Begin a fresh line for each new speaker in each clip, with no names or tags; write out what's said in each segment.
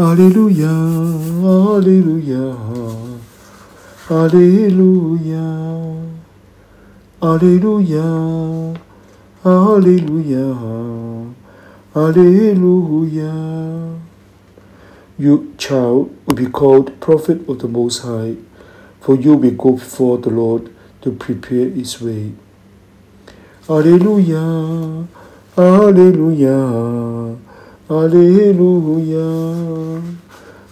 Alleluia, Alleluia, Alleluia, Alleluia, Alleluia, Alleluia. You, child, will be called prophet of the Most High, for you will go before the Lord to prepare his way. Alleluia, Alleluia, Alleluia.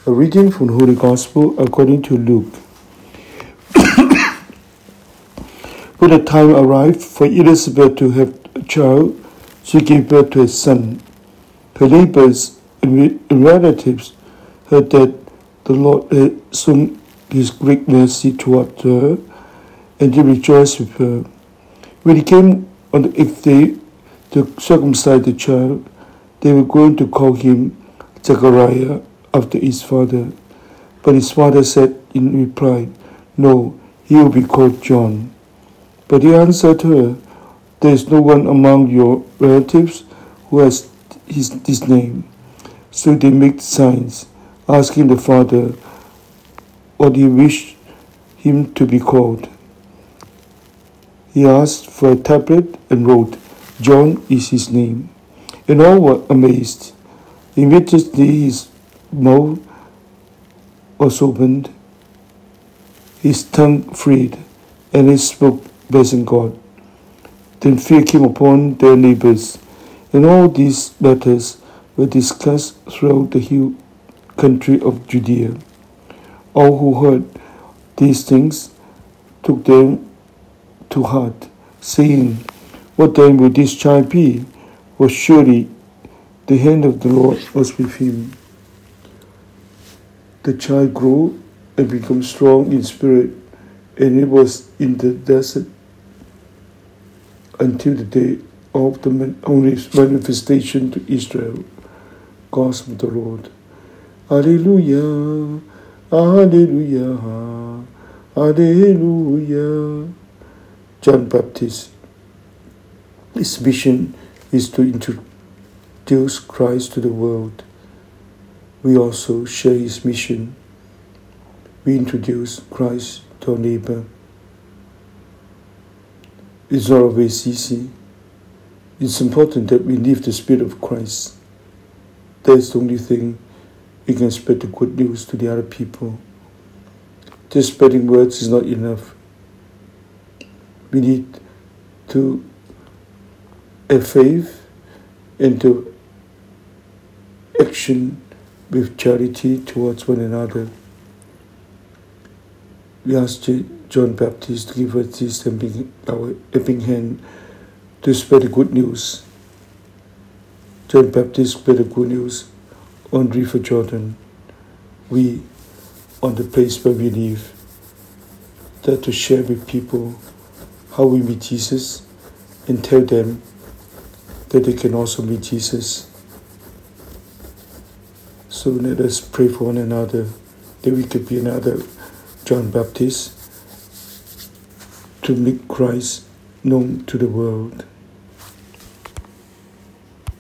A reading from the Holy Gospel according to Luke. when the time arrived for Elizabeth to have a child, she gave birth to a son. Her neighbors and relatives heard that the Lord had shown his great mercy toward her, and they rejoiced with her. When he came on the eighth day to circumcise the child, they were going to call him Zechariah after his father. But his father said in reply, No, he will be called John. But he answered her, There is no one among your relatives who has his, this name. So they made signs, asking the father what he wished him to be called. He asked for a tablet and wrote, John is his name. And all were amazed. Immediately his mouth was opened, his tongue freed, and he spoke, blessing God. Then fear came upon their neighbors, and all these matters were discussed throughout the whole country of Judea. All who heard these things took them to heart, saying, What then will this child be? For surely the hand of the Lord was with him. The child grew and became strong in spirit, and it was in the desert until the day of the only manifestation to Israel. Gospel of the Lord. Alleluia, Alleluia, Alleluia. John Baptist. His mission is to introduce Christ to the world. We also share his mission. We introduce Christ to our neighbor. It's not always easy. It's important that we live the Spirit of Christ. That's the only thing we can spread the good news to the other people. Just spreading words is not enough. We need to have faith into action with charity towards one another. We ask John Baptist to give us this helping, our helping hand to spread the good news. John Baptist spread the good news on River Jordan. We, on the place where we live, that to share with people how we meet Jesus and tell them that they can also meet Jesus. So let us pray for one another that we could be another John Baptist to make Christ known to the world.